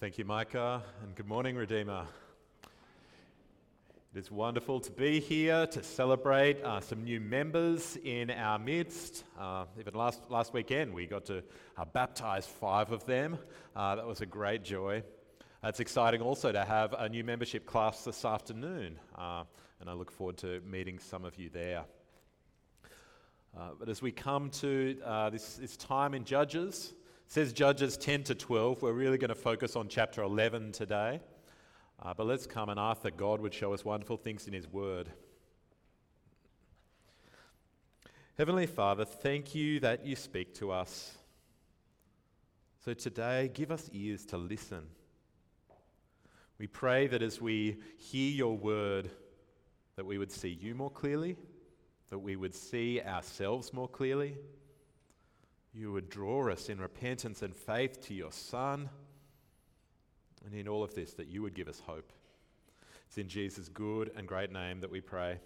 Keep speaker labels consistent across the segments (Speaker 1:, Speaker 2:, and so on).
Speaker 1: Thank you, Micah, and good morning, Redeemer. It is wonderful to be here to celebrate uh, some new members in our midst. Uh, even last, last weekend, we got to uh, baptize five of them. Uh, that was a great joy. It's exciting also to have a new membership class this afternoon, uh, and I look forward to meeting some of you there. Uh, but as we come to this, this time in Judges, says Judges 10 to 12. We're really going to focus on chapter 11 today. Uh, but let's come and ask that God would show us wonderful things in His Word. Heavenly Father, thank you that you speak to us. So today, give us ears to listen. We pray that as we hear your word, that we would see you more clearly, that we would see ourselves more clearly you would draw us in repentance and faith to your Son. And in all of this, that you would give us hope. It's in Jesus' good and great name that we pray.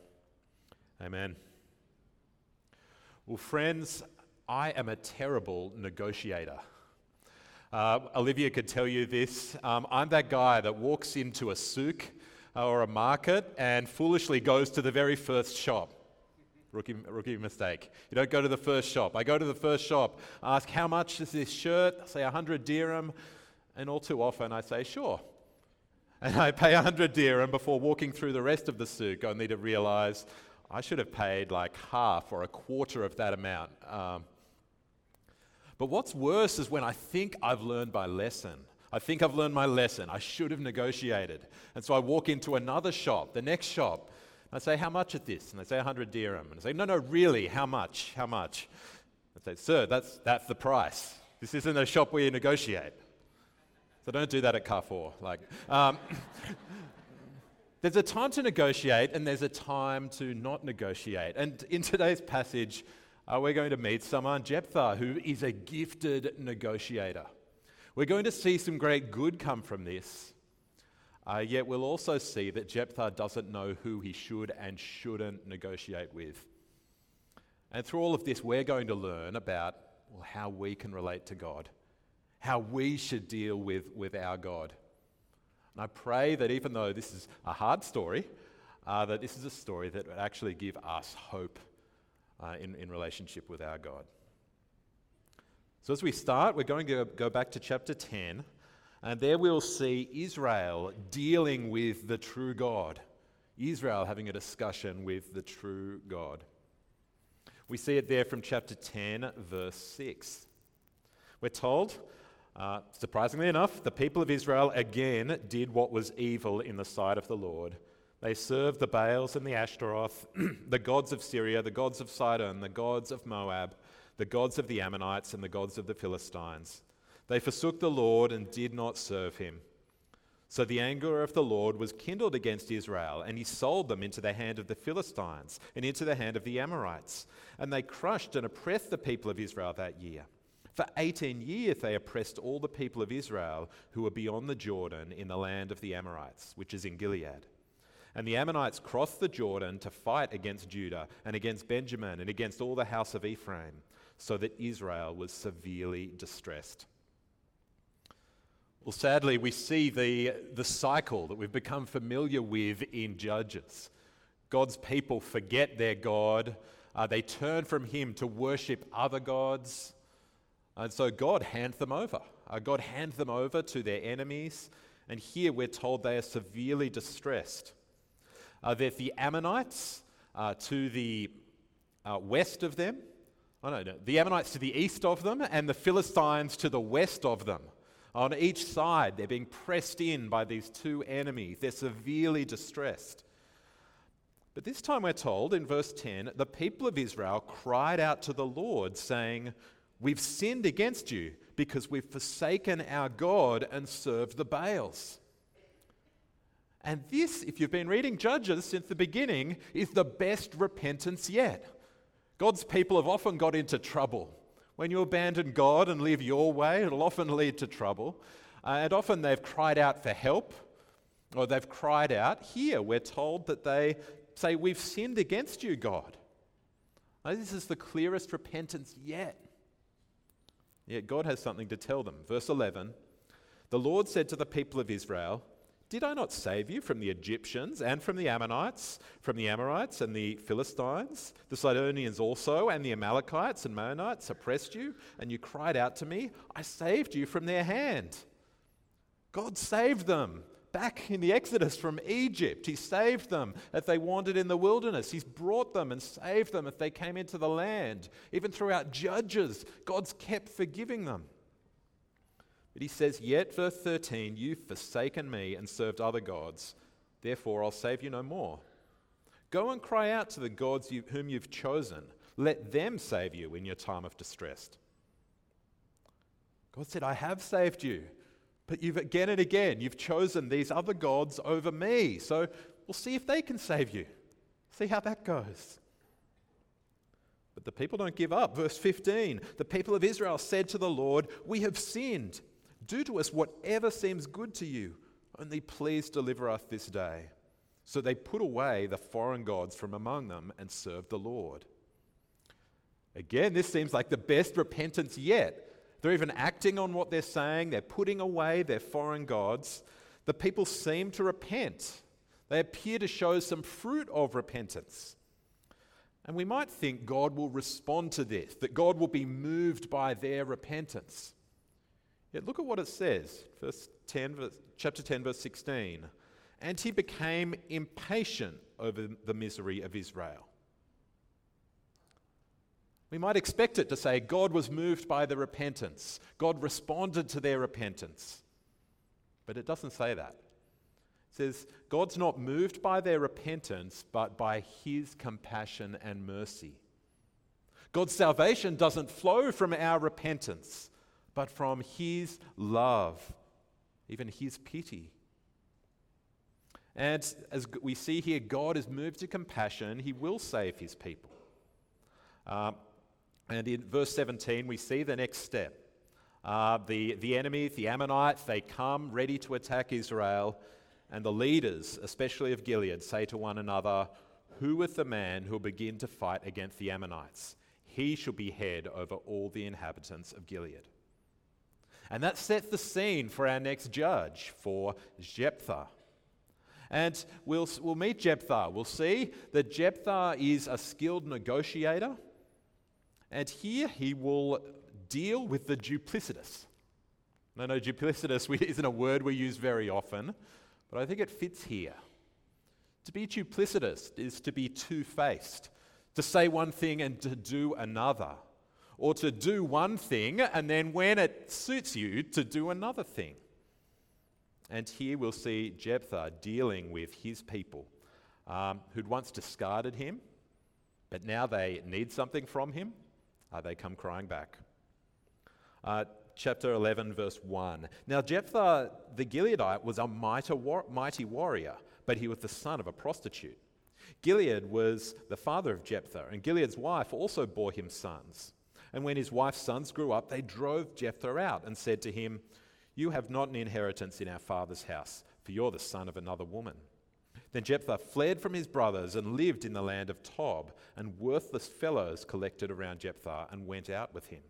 Speaker 1: Amen. Well, friends, I am a terrible negotiator. Uh, Olivia could tell you this. Um, I'm that guy that walks into a souk uh, or a market and foolishly goes to the very first shop. Rookie, rookie mistake. You don't go to the first shop. I go to the first shop, ask, how much is this shirt? I say 100 dirham. And all too often I say, sure. And I pay 100 dirham before walking through the rest of the souk, only to realize I should have paid like half or a quarter of that amount. Um, but what's worse is when I think I've learned my lesson. I think I've learned my lesson. I should have negotiated. And so I walk into another shop, the next shop, I say, How much is this? And they say, 100 dirham. And I say, No, no, really, how much? How much? I say, Sir, that's, that's the price. This isn't a shop where you negotiate. So don't do that at Carrefour. Like, um, there's a time to negotiate and there's a time to not negotiate. And in today's passage, uh, we're going to meet someone, Jephthah, who is a gifted negotiator. We're going to see some great good come from this. Uh, yet we'll also see that Jephthah doesn't know who he should and shouldn't negotiate with. And through all of this, we're going to learn about well, how we can relate to God, how we should deal with, with our God. And I pray that even though this is a hard story, uh, that this is a story that would actually give us hope uh, in, in relationship with our God. So as we start, we're going to go back to chapter 10. And there we'll see Israel dealing with the true God. Israel having a discussion with the true God. We see it there from chapter 10, verse 6. We're told, uh, surprisingly enough, the people of Israel again did what was evil in the sight of the Lord. They served the Baals and the Ashtaroth, the gods of Syria, the gods of Sidon, the gods of Moab, the gods of the Ammonites, and the gods of the Philistines. They forsook the Lord and did not serve him. So the anger of the Lord was kindled against Israel, and he sold them into the hand of the Philistines and into the hand of the Amorites. And they crushed and oppressed the people of Israel that year. For 18 years they oppressed all the people of Israel who were beyond the Jordan in the land of the Amorites, which is in Gilead. And the Ammonites crossed the Jordan to fight against Judah and against Benjamin and against all the house of Ephraim, so that Israel was severely distressed. Well, sadly, we see the, the cycle that we've become familiar with in Judges. God's people forget their God, uh, they turn from Him to worship other gods, and so God hands them over. Uh, God hands them over to their enemies, and here we're told they are severely distressed. Uh, that the Ammonites uh, to the uh, west of them, oh no, no, the Ammonites to the east of them, and the Philistines to the west of them. On each side, they're being pressed in by these two enemies. They're severely distressed. But this time we're told in verse 10 the people of Israel cried out to the Lord, saying, We've sinned against you because we've forsaken our God and served the Baals. And this, if you've been reading Judges since the beginning, is the best repentance yet. God's people have often got into trouble. When you abandon God and live your way, it'll often lead to trouble. Uh, and often they've cried out for help, or they've cried out. Here, we're told that they say, We've sinned against you, God. Now, this is the clearest repentance yet. Yet God has something to tell them. Verse 11 The Lord said to the people of Israel, Did I not save you from the Egyptians and from the Ammonites, from the Amorites and the Philistines? The Sidonians also and the Amalekites and Maonites oppressed you, and you cried out to me. I saved you from their hand. God saved them back in the Exodus from Egypt. He saved them if they wandered in the wilderness. He's brought them and saved them if they came into the land. Even throughout Judges, God's kept forgiving them. But he says, Yet, verse 13, you've forsaken me and served other gods. Therefore, I'll save you no more. Go and cry out to the gods you, whom you've chosen. Let them save you in your time of distress. God said, I have saved you. But you've again and again, you've chosen these other gods over me. So we'll see if they can save you. See how that goes. But the people don't give up. Verse 15 The people of Israel said to the Lord, We have sinned. Do to us whatever seems good to you. Only please deliver us this day. So they put away the foreign gods from among them and served the Lord. Again, this seems like the best repentance yet. They're even acting on what they're saying, they're putting away their foreign gods. The people seem to repent. They appear to show some fruit of repentance. And we might think God will respond to this, that God will be moved by their repentance. Yet look at what it says, verse 10, verse, chapter 10, verse 16. And he became impatient over the misery of Israel. We might expect it to say God was moved by the repentance, God responded to their repentance. But it doesn't say that. It says God's not moved by their repentance, but by his compassion and mercy. God's salvation doesn't flow from our repentance, but from his love, even his pity. And as we see here, God is moved to compassion. He will save his people. Uh, and in verse 17, we see the next step. Uh, the, the enemies, the Ammonites, they come ready to attack Israel, and the leaders, especially of Gilead, say to one another, Who is the man who will begin to fight against the Ammonites? He shall be head over all the inhabitants of Gilead. And that sets the scene for our next judge, for Jephthah. And we'll, we'll meet Jephthah. We'll see that Jephthah is a skilled negotiator. And here he will deal with the duplicitous. No, no, duplicitous isn't a word we use very often, but I think it fits here. To be duplicitous is to be two faced, to say one thing and to do another, or to do one thing and then when it suits you, to do another thing. And here we'll see Jephthah dealing with his people um, who'd once discarded him, but now they need something from him uh, they come crying back. Uh, chapter 11, verse 1. Now, Jephthah the Gileadite was a mighty, mighty warrior, but he was the son of a prostitute. Gilead was the father of Jephthah, and Gilead's wife also bore him sons. And when his wife's sons grew up, they drove Jephthah out and said to him, You have not an inheritance in our father's house, for you're the son of another woman. Then Jephthah fled from his brothers and lived in the land of Tob, and worthless fellows collected around Jephthah and went out with him.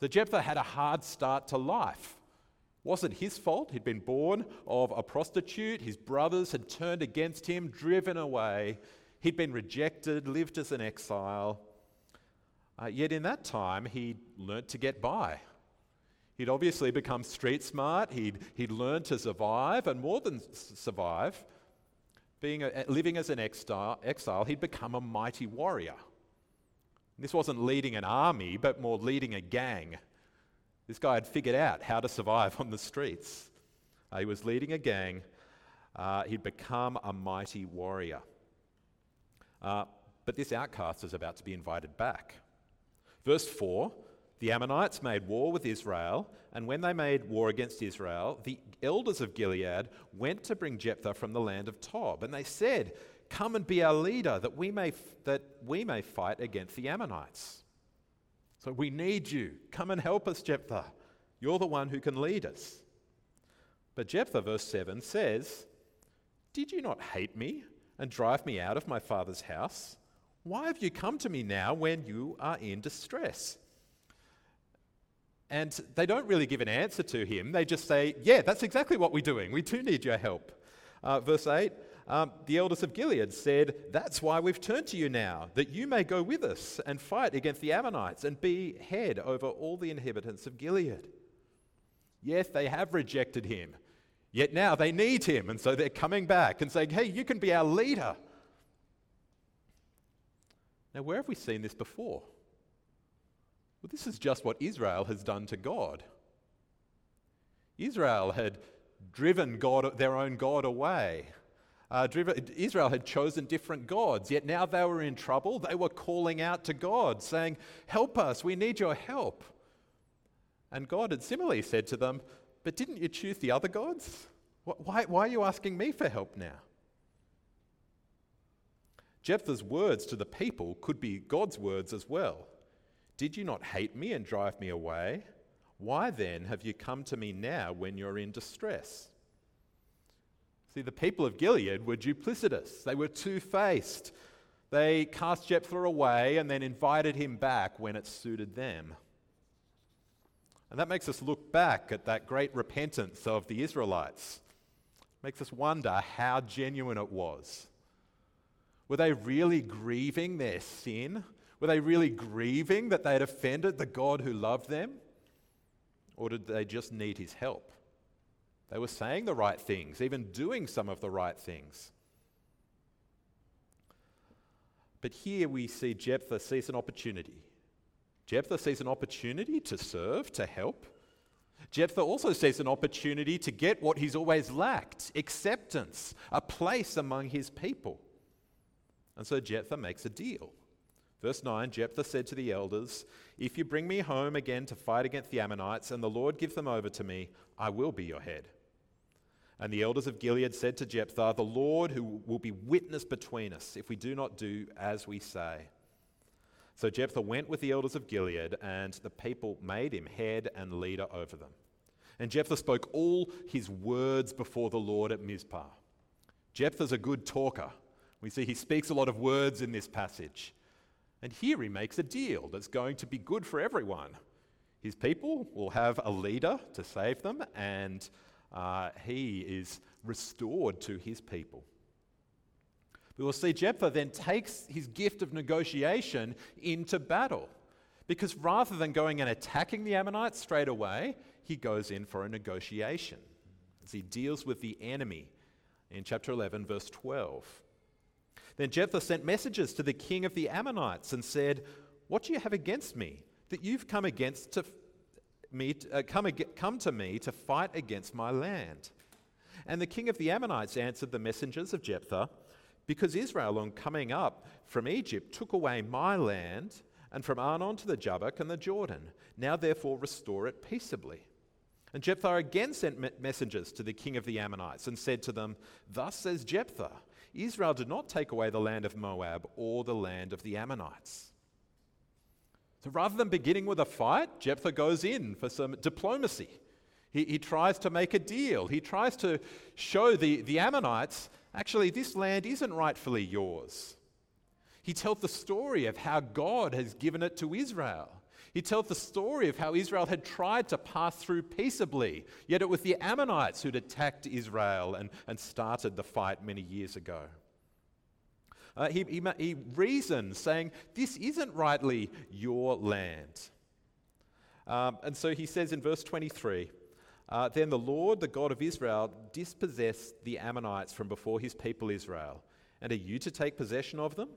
Speaker 1: So Jephthah had a hard start to life. Wasn't his fault. He'd been born of a prostitute. His brothers had turned against him, driven away. He'd been rejected, lived as an exile. Uh, yet in that time, he learnt to get by. He'd obviously become street smart. He'd, he'd learned to survive, and more than survive, being a, living as an exile, exile, he'd become a mighty warrior. This wasn't leading an army, but more leading a gang. This guy had figured out how to survive on the streets. Uh, he was leading a gang. Uh, he'd become a mighty warrior. Uh, but this outcast is about to be invited back. Verse 4 the Ammonites made war with Israel, and when they made war against Israel, the elders of Gilead went to bring Jephthah from the land of Tob, and they said, Come and be our leader, that we may, that we may fight against the Ammonites. So we need you. Come and help us, Jephthah. You're the one who can lead us. But Jephthah, verse 7, says, Did you not hate me and drive me out of my father's house? Why have you come to me now when you are in distress? and they don't really give an answer to him. They just say, Yeah, that's exactly what we're doing. We do need your help. Uh, verse 8 um, the elders of Gilead said, That's why we've turned to you now, that you may go with us and fight against the Ammonites and be head over all the inhabitants of Gilead. Yes, they have rejected him, yet now they need him, and so they're coming back and saying, Hey, you can be our leader. Now, where have we seen this before? Well, this is just what Israel has done to God. Israel had driven God, their own God away. Uh, Israel had chosen different gods, yet now they were in trouble. They were calling out to God, saying, Help us, we need your help. And God had similarly said to them, But didn't you choose the other gods? Why, why are you asking me for help now? Jephthah's words to the people could be God's words as well. Did you not hate me and drive me away? Why then have you come to me now when you're in distress? See, the people of Gilead were duplicitous, they were two faced. They cast Jephthah away and then invited him back when it suited them. And that makes us look back at that great repentance of the Israelites. Makes us wonder how genuine it was. Were they really grieving their sin? Were they really grieving that they had offended the God who loved them? Or did they just need his help? They were saying the right things, even doing some of the right things. But here we see Jephthah sees an opportunity. Jephthah sees an opportunity to serve, to help. Jephthah also sees an opportunity to get what he's always lacked acceptance, a place among his people. And so Jephthah makes a deal. Verse 9 Jephthah said to the elders, If you bring me home again to fight against the Ammonites, and the Lord give them over to me, I will be your head. And the elders of Gilead said to Jephthah, The Lord who will be witness between us if we do not do as we say. So Jephthah went with the elders of Gilead, and the people made him head and leader over them. And Jephthah spoke all his words before the Lord at Mizpah. Jephthah's a good talker. We see he speaks a lot of words in this passage. And here he makes a deal that's going to be good for everyone. His people will have a leader to save them, and uh, he is restored to his people. We will see Jephthah then takes his gift of negotiation into battle. Because rather than going and attacking the Ammonites straight away, he goes in for a negotiation as he deals with the enemy in chapter 11, verse 12. Then Jephthah sent messages to the king of the Ammonites and said, What do you have against me that you've come against to me, uh, come, come to me to fight against my land. And the king of the Ammonites answered the messengers of Jephthah, Because Israel, on coming up from Egypt, took away my land, and from Arnon to the Jabbok and the Jordan. Now therefore restore it peaceably. And Jephthah again sent messengers to the king of the Ammonites and said to them, Thus says Jephthah, Israel did not take away the land of Moab or the land of the Ammonites. So rather than beginning with a fight, Jephthah goes in for some diplomacy. He, he tries to make a deal. He tries to show the, the Ammonites actually, this land isn't rightfully yours. He tells the story of how God has given it to Israel. He tells the story of how Israel had tried to pass through peaceably, yet it was the Ammonites who'd attacked Israel and, and started the fight many years ago. Uh, he, he, he reasons, saying, This isn't rightly your land. Um, and so he says in verse 23 uh, Then the Lord, the God of Israel, dispossessed the Ammonites from before his people Israel. And are you to take possession of them?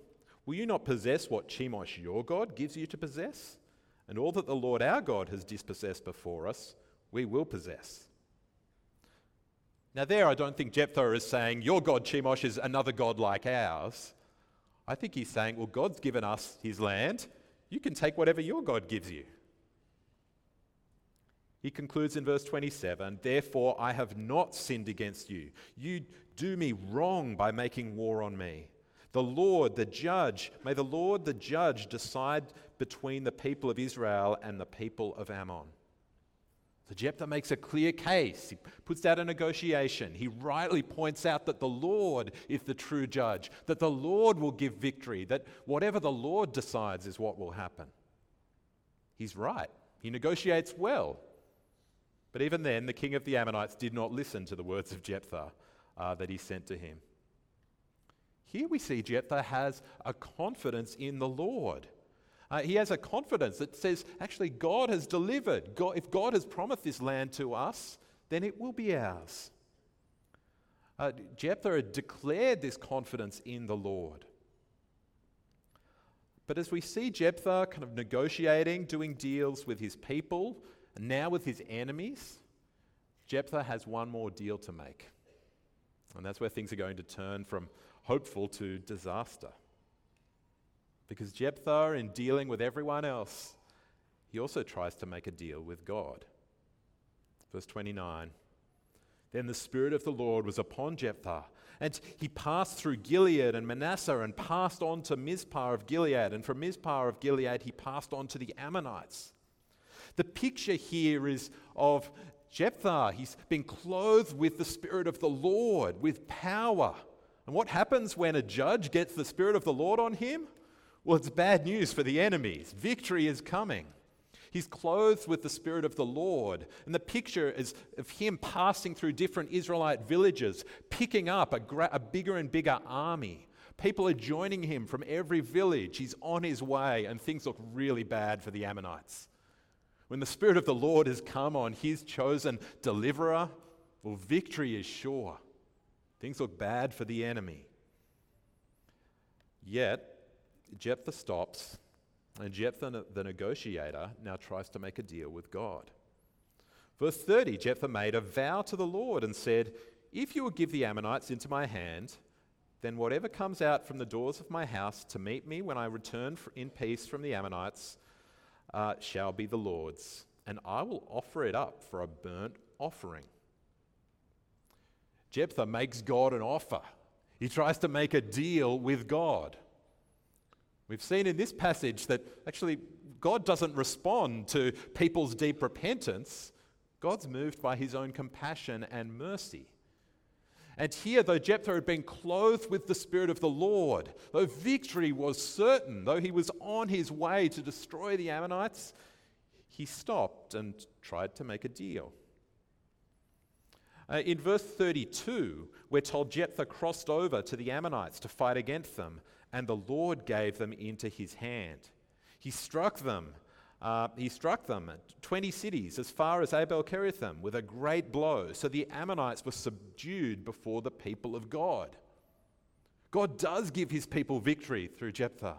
Speaker 1: Will you not possess what Chemosh your God gives you to possess? And all that the Lord our God has dispossessed before us, we will possess. Now, there, I don't think Jephthah is saying, Your God, Chemosh, is another God like ours. I think he's saying, well, God's given us his land. You can take whatever your God gives you. He concludes in verse 27 Therefore, I have not sinned against you. You do me wrong by making war on me. The Lord, the judge, may the Lord, the judge, decide between the people of Israel and the people of Ammon. So Jephthah makes a clear case. He puts out a negotiation. He rightly points out that the Lord is the true judge, that the Lord will give victory, that whatever the Lord decides is what will happen. He's right. He negotiates well. But even then, the king of the Ammonites did not listen to the words of Jephthah uh, that he sent to him. Here we see Jephthah has a confidence in the Lord. Uh, he has a confidence that says, actually, God has delivered. God, if God has promised this land to us, then it will be ours. Uh, Jephthah declared this confidence in the Lord. But as we see Jephthah kind of negotiating, doing deals with his people, and now with his enemies, Jephthah has one more deal to make. And that's where things are going to turn from hopeful to disaster. Because Jephthah, in dealing with everyone else, he also tries to make a deal with God. Verse 29 Then the Spirit of the Lord was upon Jephthah, and he passed through Gilead and Manasseh and passed on to Mizpah of Gilead, and from Mizpah of Gilead he passed on to the Ammonites. The picture here is of Jephthah. He's been clothed with the Spirit of the Lord, with power. And what happens when a judge gets the Spirit of the Lord on him? Well, it's bad news for the enemies. Victory is coming. He's clothed with the Spirit of the Lord. And the picture is of him passing through different Israelite villages, picking up a, gra- a bigger and bigger army. People are joining him from every village. He's on his way, and things look really bad for the Ammonites. When the Spirit of the Lord has come on his chosen deliverer, well, victory is sure. Things look bad for the enemy. Yet, Jephthah stops, and Jephthah, the negotiator, now tries to make a deal with God. Verse 30 Jephthah made a vow to the Lord and said, If you will give the Ammonites into my hand, then whatever comes out from the doors of my house to meet me when I return in peace from the Ammonites uh, shall be the Lord's, and I will offer it up for a burnt offering. Jephthah makes God an offer. He tries to make a deal with God. We've seen in this passage that actually God doesn't respond to people's deep repentance. God's moved by his own compassion and mercy. And here, though Jephthah had been clothed with the Spirit of the Lord, though victory was certain, though he was on his way to destroy the Ammonites, he stopped and tried to make a deal. Uh, in verse 32, we're told Jephthah crossed over to the Ammonites to fight against them and the Lord gave them into his hand. He struck them. Uh, he struck them, 20 cities, as far as Abel Keramim, with a great blow. So the Ammonites were subdued before the people of God. God does give his people victory through Jephthah.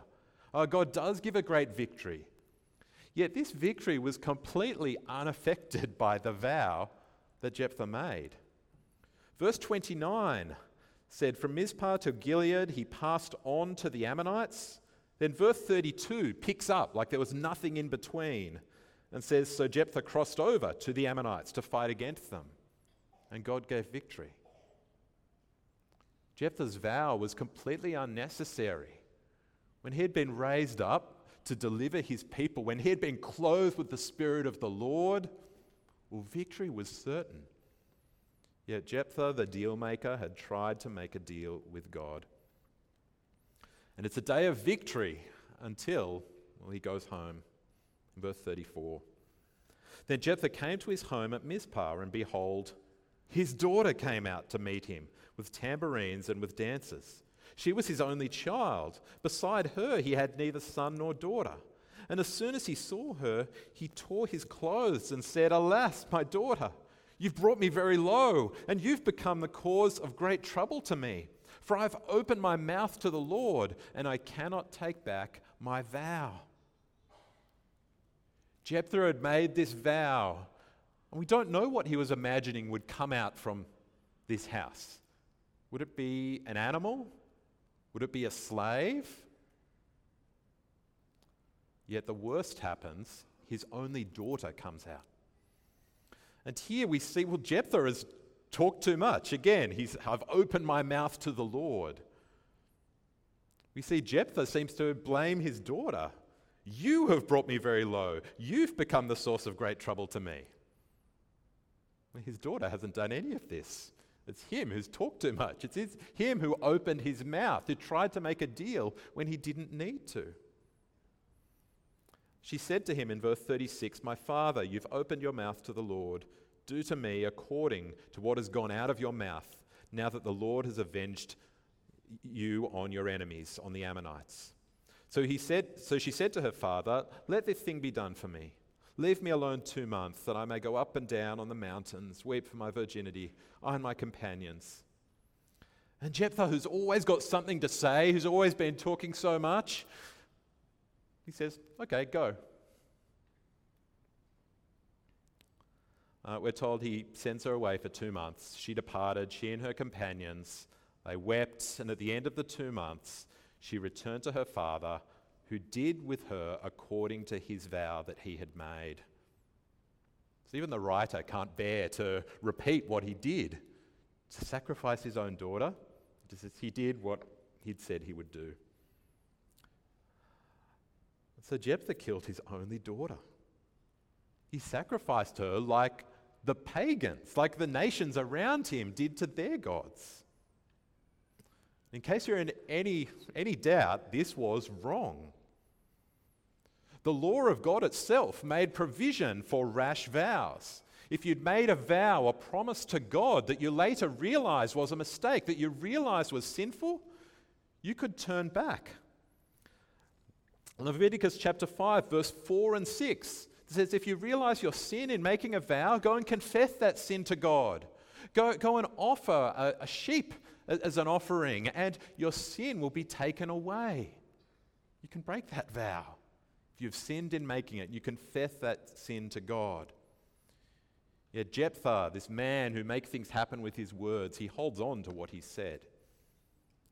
Speaker 1: Uh, God does give a great victory. Yet this victory was completely unaffected by the vow that Jephthah made. Verse 29 said, From Mizpah to Gilead, he passed on to the Ammonites. Then verse 32 picks up like there was nothing in between and says, So Jephthah crossed over to the Ammonites to fight against them, and God gave victory. Jephthah's vow was completely unnecessary. When he had been raised up to deliver his people, when he had been clothed with the Spirit of the Lord, well, victory was certain. Yet Jephthah, the deal maker, had tried to make a deal with God. And it's a day of victory until, well, he goes home. Verse 34. Then Jephthah came to his home at Mizpah, and behold, his daughter came out to meet him with tambourines and with dances. She was his only child. Beside her, he had neither son nor daughter. And as soon as he saw her, he tore his clothes and said, Alas, my daughter! You've brought me very low, and you've become the cause of great trouble to me. For I've opened my mouth to the Lord, and I cannot take back my vow. Jephthah had made this vow, and we don't know what he was imagining would come out from this house. Would it be an animal? Would it be a slave? Yet the worst happens his only daughter comes out. And here we see, well, Jephthah has talked too much. Again, he's, I've opened my mouth to the Lord. We see Jephthah seems to blame his daughter. You have brought me very low. You've become the source of great trouble to me. His daughter hasn't done any of this. It's him who's talked too much. It's his, him who opened his mouth, who tried to make a deal when he didn't need to. She said to him in verse 36, My father, you've opened your mouth to the Lord. Do to me according to what has gone out of your mouth, now that the Lord has avenged you on your enemies, on the Ammonites. So, he said, so she said to her father, Let this thing be done for me. Leave me alone two months, that I may go up and down on the mountains, weep for my virginity, I and my companions. And Jephthah, who's always got something to say, who's always been talking so much, he says, Okay, go. Uh, we're told he sends her away for two months. She departed, she and her companions. They wept, and at the end of the two months, she returned to her father, who did with her according to his vow that he had made. So even the writer can't bear to repeat what he did to sacrifice his own daughter. He did what he'd said he would do. So Jephthah killed his only daughter. He sacrificed her like the pagans, like the nations around him did to their gods. In case you're in any, any doubt, this was wrong. The law of God itself made provision for rash vows. If you'd made a vow, a promise to God that you later realized was a mistake, that you realized was sinful, you could turn back. Leviticus chapter 5, verse 4 and 6 says, If you realize your sin in making a vow, go and confess that sin to God. Go, go and offer a, a sheep as an offering, and your sin will be taken away. You can break that vow. If you've sinned in making it, you confess that sin to God. Yet Jephthah, this man who makes things happen with his words, he holds on to what he said.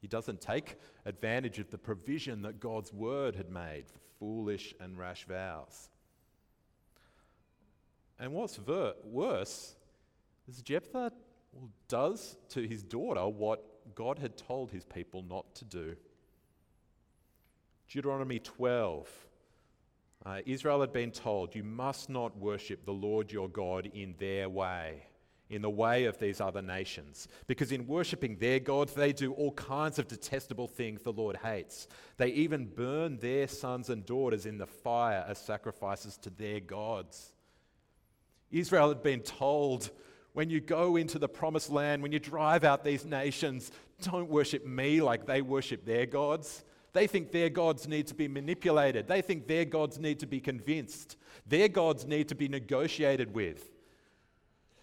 Speaker 1: He doesn't take advantage of the provision that God's word had made for foolish and rash vows. And what's ver- worse is Jephthah does to his daughter what God had told his people not to do. Deuteronomy 12. Uh, Israel had been told, You must not worship the Lord your God in their way in the way of these other nations. Because in worshipping their gods, they do all kinds of detestable things the Lord hates. They even burn their sons and daughters in the fire as sacrifices to their gods. Israel had been told when you go into the promised land, when you drive out these nations, don't worship me like they worship their gods. They think their gods need to be manipulated. They think their gods need to be convinced. Their gods need to be negotiated with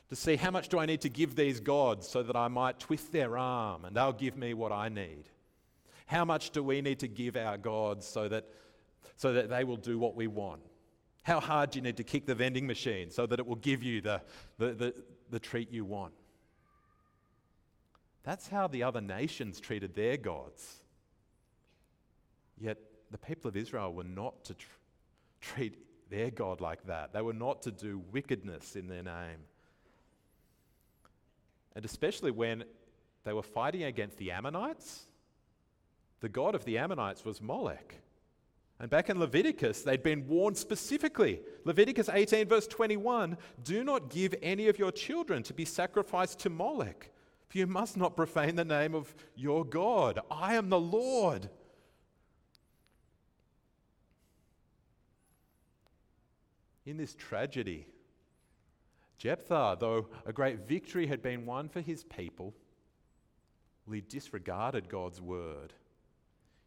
Speaker 1: to see how much do I need to give these gods so that I might twist their arm and they'll give me what I need? How much do we need to give our gods so that, so that they will do what we want? How hard do you need to kick the vending machine so that it will give you the, the, the, the treat you want? That's how the other nations treated their gods. Yet the people of Israel were not to tr- treat their God like that. They were not to do wickedness in their name. And especially when they were fighting against the Ammonites, the god of the Ammonites was Molech. And back in Leviticus, they'd been warned specifically. Leviticus 18, verse 21 Do not give any of your children to be sacrificed to Molech, for you must not profane the name of your God. I am the Lord. In this tragedy, Jephthah, though a great victory had been won for his people, he disregarded God's word.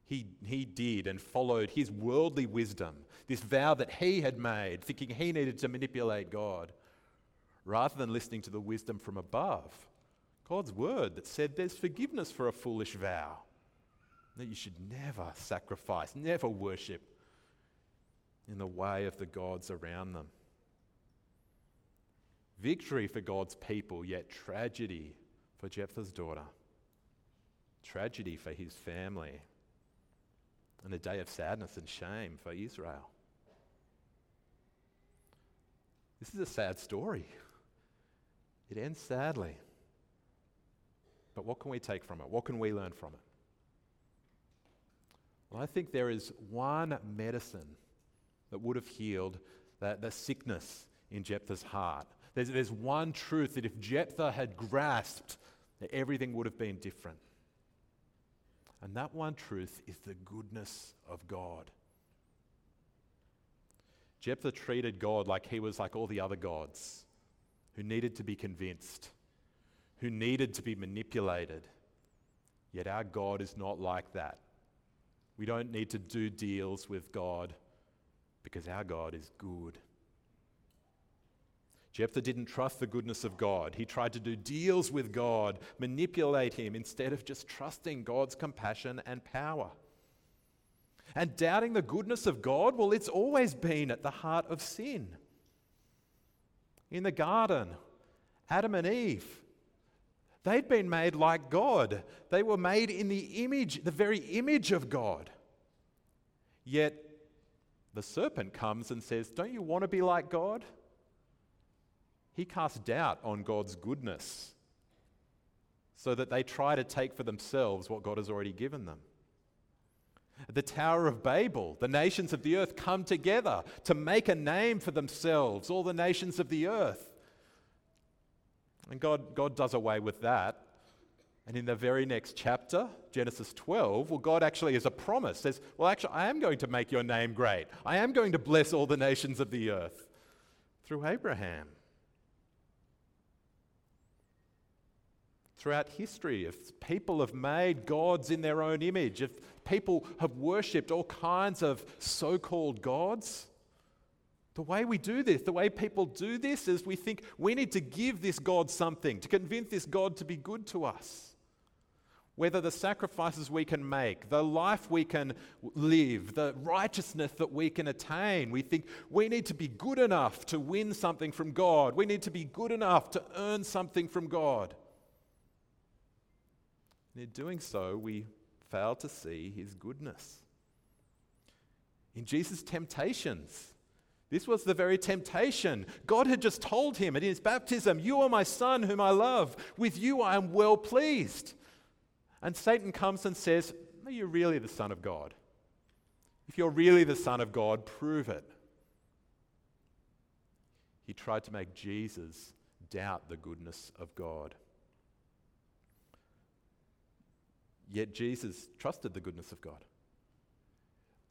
Speaker 1: He, he did and followed his worldly wisdom, this vow that he had made, thinking he needed to manipulate God, rather than listening to the wisdom from above. God's word that said there's forgiveness for a foolish vow, that you should never sacrifice, never worship in the way of the gods around them. Victory for God's people, yet tragedy for Jephthah's daughter. Tragedy for his family. And a day of sadness and shame for Israel. This is a sad story. It ends sadly. But what can we take from it? What can we learn from it? Well, I think there is one medicine that would have healed that, the sickness in Jephthah's heart there's, there's one truth that if Jephthah had grasped, everything would have been different. And that one truth is the goodness of God. Jephthah treated God like he was like all the other gods who needed to be convinced, who needed to be manipulated. Yet our God is not like that. We don't need to do deals with God because our God is good. Jephthah didn't trust the goodness of God. He tried to do deals with God, manipulate him, instead of just trusting God's compassion and power. And doubting the goodness of God, well, it's always been at the heart of sin. In the garden, Adam and Eve, they'd been made like God. They were made in the image, the very image of God. Yet the serpent comes and says, Don't you want to be like God? He casts doubt on God's goodness so that they try to take for themselves what God has already given them. The Tower of Babel, the nations of the earth come together to make a name for themselves, all the nations of the earth. And God, God does away with that. And in the very next chapter, Genesis 12, well, God actually, as a promise, says, Well, actually, I am going to make your name great. I am going to bless all the nations of the earth through Abraham. Throughout history, if people have made gods in their own image, if people have worshipped all kinds of so called gods, the way we do this, the way people do this, is we think we need to give this God something, to convince this God to be good to us. Whether the sacrifices we can make, the life we can live, the righteousness that we can attain, we think we need to be good enough to win something from God. We need to be good enough to earn something from God. And in doing so, we fail to see his goodness. In Jesus' temptations, this was the very temptation. God had just told him in his baptism, You are my son whom I love. With you I am well pleased. And Satan comes and says, Are you really the Son of God? If you're really the Son of God, prove it. He tried to make Jesus doubt the goodness of God. Yet Jesus trusted the goodness of God.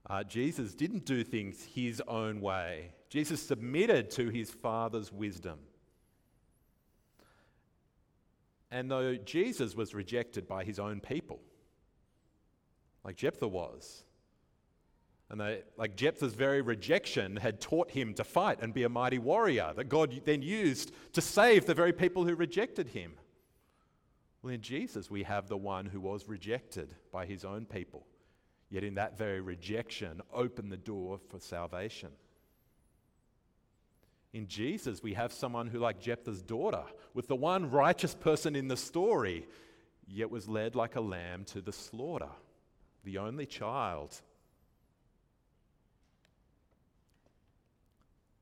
Speaker 1: Uh, Jesus didn't do things his own way. Jesus submitted to his Father's wisdom. And though Jesus was rejected by his own people, like Jephthah was, and they, like Jephthah's very rejection had taught him to fight and be a mighty warrior that God then used to save the very people who rejected him. Well, in Jesus, we have the one who was rejected by his own people, yet in that very rejection, opened the door for salvation. In Jesus, we have someone who, like Jephthah's daughter, was the one righteous person in the story, yet was led like a lamb to the slaughter, the only child.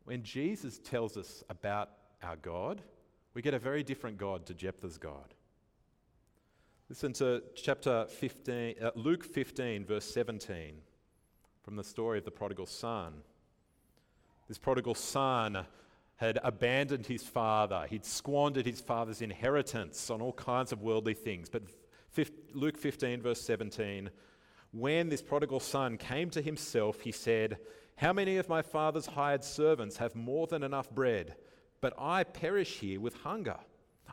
Speaker 1: When Jesus tells us about our God, we get a very different God to Jephthah's God. Listen to chapter 15, uh, Luke 15, verse 17, from the story of the prodigal son. This prodigal son had abandoned his father, he'd squandered his father's inheritance on all kinds of worldly things. But Luke 15, verse 17, when this prodigal son came to himself, he said, How many of my father's hired servants have more than enough bread, but I perish here with hunger?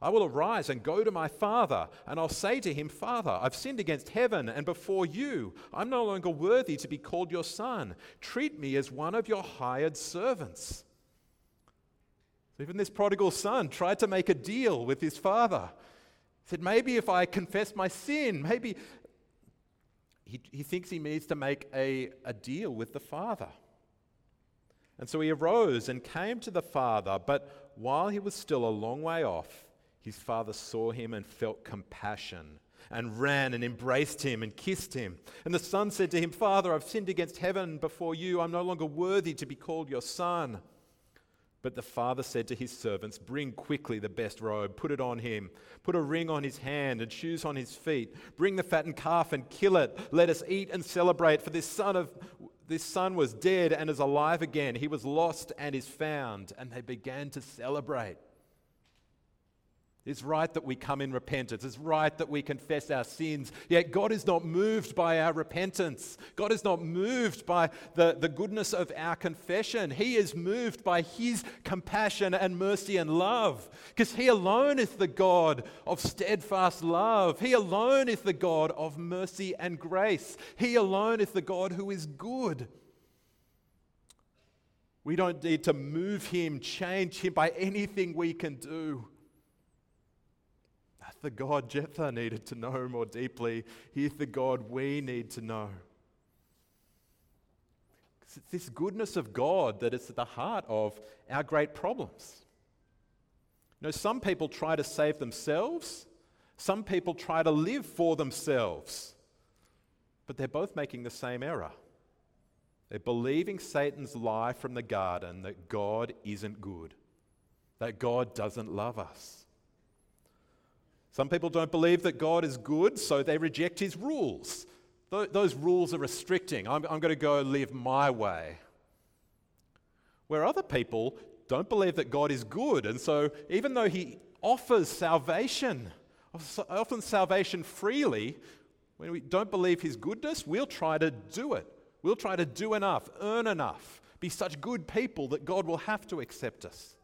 Speaker 1: I will arise and go to my father, and I'll say to him, Father, I've sinned against heaven and before you. I'm no longer worthy to be called your son. Treat me as one of your hired servants. So even this prodigal son tried to make a deal with his father. He said, Maybe if I confess my sin, maybe. He, he thinks he needs to make a, a deal with the father. And so he arose and came to the father, but while he was still a long way off, his father saw him and felt compassion and ran and embraced him and kissed him. And the son said to him, Father, I've sinned against heaven before you. I'm no longer worthy to be called your son. But the father said to his servants, Bring quickly the best robe, put it on him, put a ring on his hand and shoes on his feet. Bring the fattened calf and kill it. Let us eat and celebrate, for this son of this son was dead and is alive again. He was lost and is found. And they began to celebrate. It's right that we come in repentance. It's right that we confess our sins. Yet God is not moved by our repentance. God is not moved by the, the goodness of our confession. He is moved by His compassion and mercy and love. Because He alone is the God of steadfast love. He alone is the God of mercy and grace. He alone is the God who is good. We don't need to move Him, change Him by anything we can do the God Jephthah needed to know more deeply. He's the God we need to know. Because It's this goodness of God that is at the heart of our great problems. You know, some people try to save themselves, some people try to live for themselves, but they're both making the same error. They're believing Satan's lie from the garden that God isn't good, that God doesn't love us. Some people don't believe that God is good, so they reject his rules. Those rules are restricting. I'm, I'm going to go live my way. Where other people don't believe that God is good, and so even though he offers salvation, often salvation freely, when we don't believe his goodness, we'll try to do it. We'll try to do enough, earn enough, be such good people that God will have to accept us.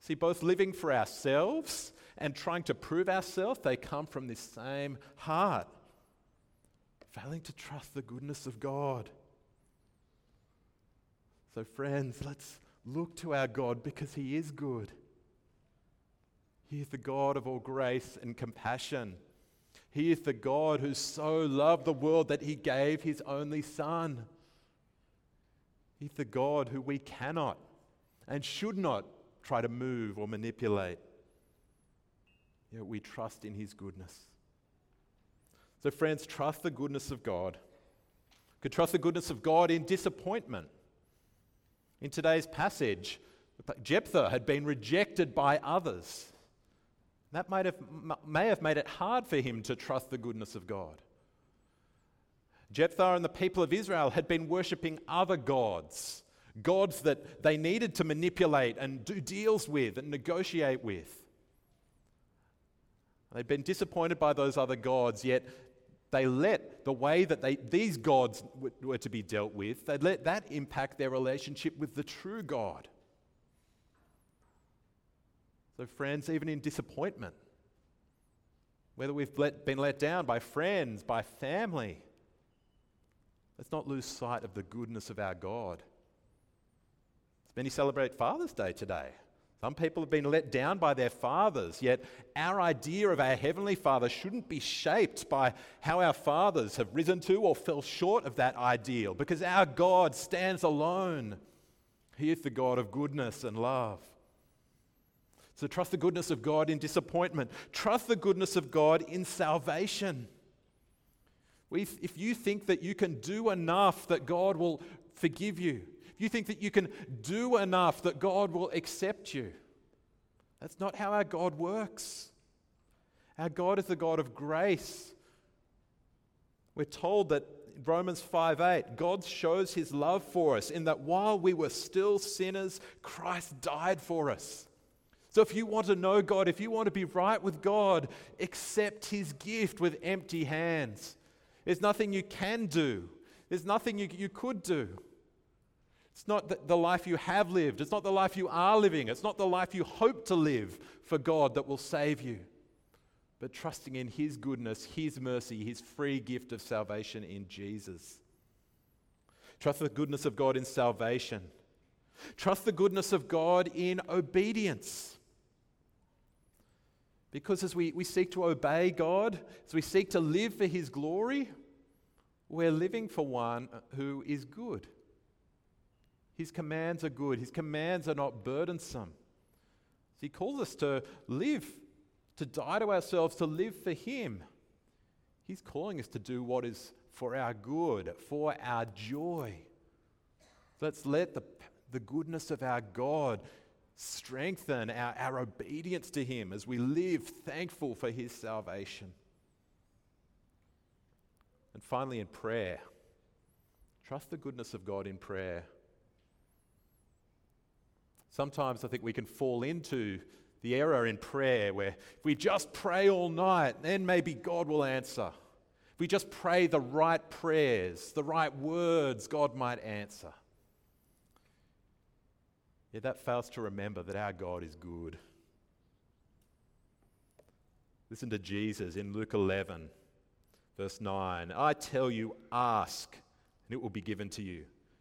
Speaker 1: See, both living for ourselves and trying to prove ourselves, they come from this same heart. Failing to trust the goodness of God. So, friends, let's look to our God because He is good. He is the God of all grace and compassion. He is the God who so loved the world that He gave His only Son. He's the God who we cannot and should not try to move or manipulate. We trust in His goodness. So, friends, trust the goodness of God. You could trust the goodness of God in disappointment. In today's passage, Jephthah had been rejected by others. That might have, may have made it hard for him to trust the goodness of God. Jephthah and the people of Israel had been worshipping other gods, gods that they needed to manipulate and do deals with and negotiate with. They'd been disappointed by those other gods, yet they let the way that they, these gods were to be dealt with, they let that impact their relationship with the true God. So, friends, even in disappointment, whether we've let, been let down by friends, by family, let's not lose sight of the goodness of our God. Many celebrate Father's Day today. Some people have been let down by their fathers, yet our idea of our Heavenly Father shouldn't be shaped by how our fathers have risen to or fell short of that ideal, because our God stands alone. He is the God of goodness and love. So trust the goodness of God in disappointment, trust the goodness of God in salvation. If you think that you can do enough that God will forgive you, you think that you can do enough that God will accept you. That's not how our God works. Our God is the God of grace. We're told that Romans 5 8, God shows his love for us in that while we were still sinners, Christ died for us. So if you want to know God, if you want to be right with God, accept his gift with empty hands. There's nothing you can do, there's nothing you, you could do. It's not the life you have lived. It's not the life you are living. It's not the life you hope to live for God that will save you. But trusting in His goodness, His mercy, His free gift of salvation in Jesus. Trust the goodness of God in salvation. Trust the goodness of God in obedience. Because as we, we seek to obey God, as we seek to live for His glory, we're living for one who is good. His commands are good, His commands are not burdensome. He calls us to live, to die to ourselves, to live for Him. He's calling us to do what is for our good, for our joy. Let's let the, the goodness of our God strengthen our, our obedience to Him as we live thankful for His salvation. And finally, in prayer, trust the goodness of God in prayer. Sometimes I think we can fall into The error in prayer where if we just pray all night, then maybe God will answer. If we just pray the right prayers, the right words, God might answer. Yet that fails to remember that our God is good. Listen to Jesus in Luke 11, verse 9. I tell you, ask, and it will be given to you.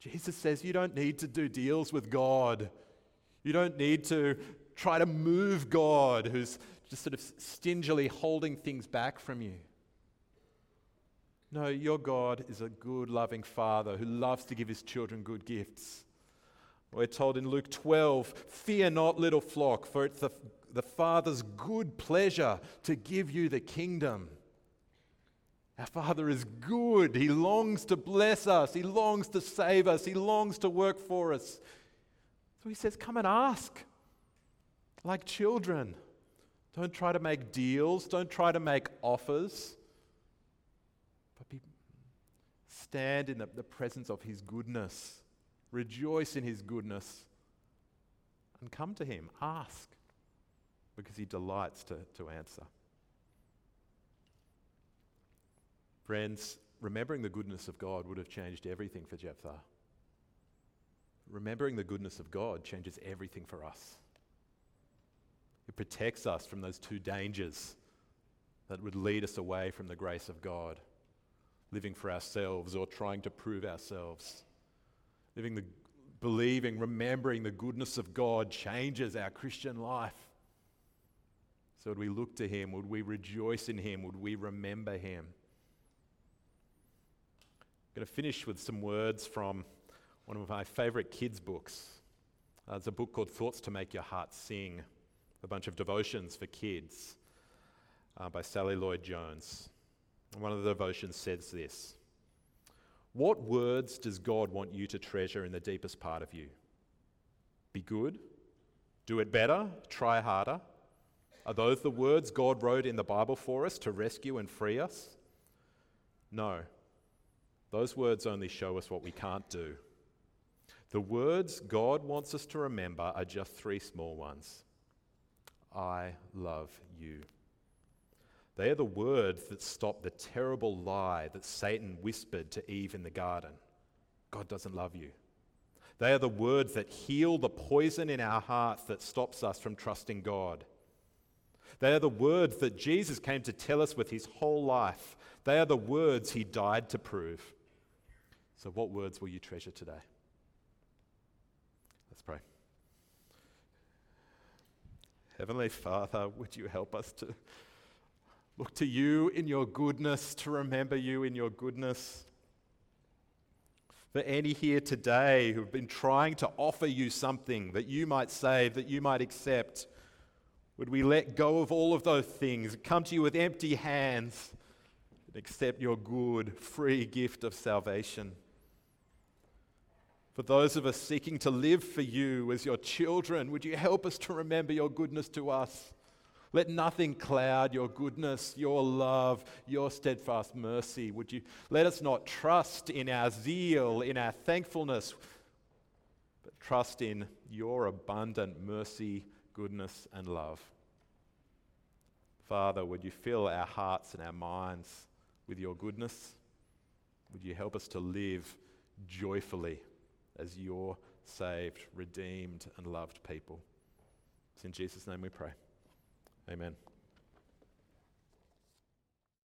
Speaker 1: Jesus says you don't need to do deals with God. You don't need to try to move God, who's just sort of stingily holding things back from you. No, your God is a good, loving Father who loves to give his children good gifts. We're told in Luke 12, Fear not, little flock, for it's the, the Father's good pleasure to give you the kingdom. Our Father is good. He longs to bless us. He longs to save us. He longs to work for us. So he says, Come and ask like children. Don't try to make deals. Don't try to make offers. But be, stand in the, the presence of His goodness. Rejoice in His goodness. And come to Him. Ask because He delights to, to answer. Friends, remembering the goodness of God would have changed everything for Jephthah. Remembering the goodness of God changes everything for us. It protects us from those two dangers that would lead us away from the grace of God living for ourselves or trying to prove ourselves. Living the believing, remembering the goodness of God changes our Christian life. So, would we look to Him? Would we rejoice in Him? Would we remember Him? I'm going to finish with some words from one of my favorite kids' books. Uh, it's a book called Thoughts to Make Your Heart Sing, a bunch of devotions for kids uh, by Sally Lloyd Jones. One of the devotions says this What words does God want you to treasure in the deepest part of you? Be good? Do it better? Try harder? Are those the words God wrote in the Bible for us to rescue and free us? No. Those words only show us what we can't do. The words God wants us to remember are just three small ones I love you. They are the words that stop the terrible lie that Satan whispered to Eve in the garden God doesn't love you. They are the words that heal the poison in our hearts that stops us from trusting God. They are the words that Jesus came to tell us with his whole life. They are the words he died to prove. So, what words will you treasure today? Let's pray. Heavenly Father, would you help us to look to you in your goodness, to remember you in your goodness? For any here today who have been trying to offer you something that you might save, that you might accept, would we let go of all of those things, come to you with empty hands, and accept your good, free gift of salvation? For those of us seeking to live for you as your children, would you help us to remember your goodness to us? Let nothing cloud your goodness, your love, your steadfast mercy. Would you let us not trust in our zeal, in our thankfulness, but trust in your abundant mercy, goodness, and love. Father, would you fill our hearts and our minds with your goodness? Would you help us to live joyfully? As your saved, redeemed, and loved people. It's in Jesus' name we pray. Amen.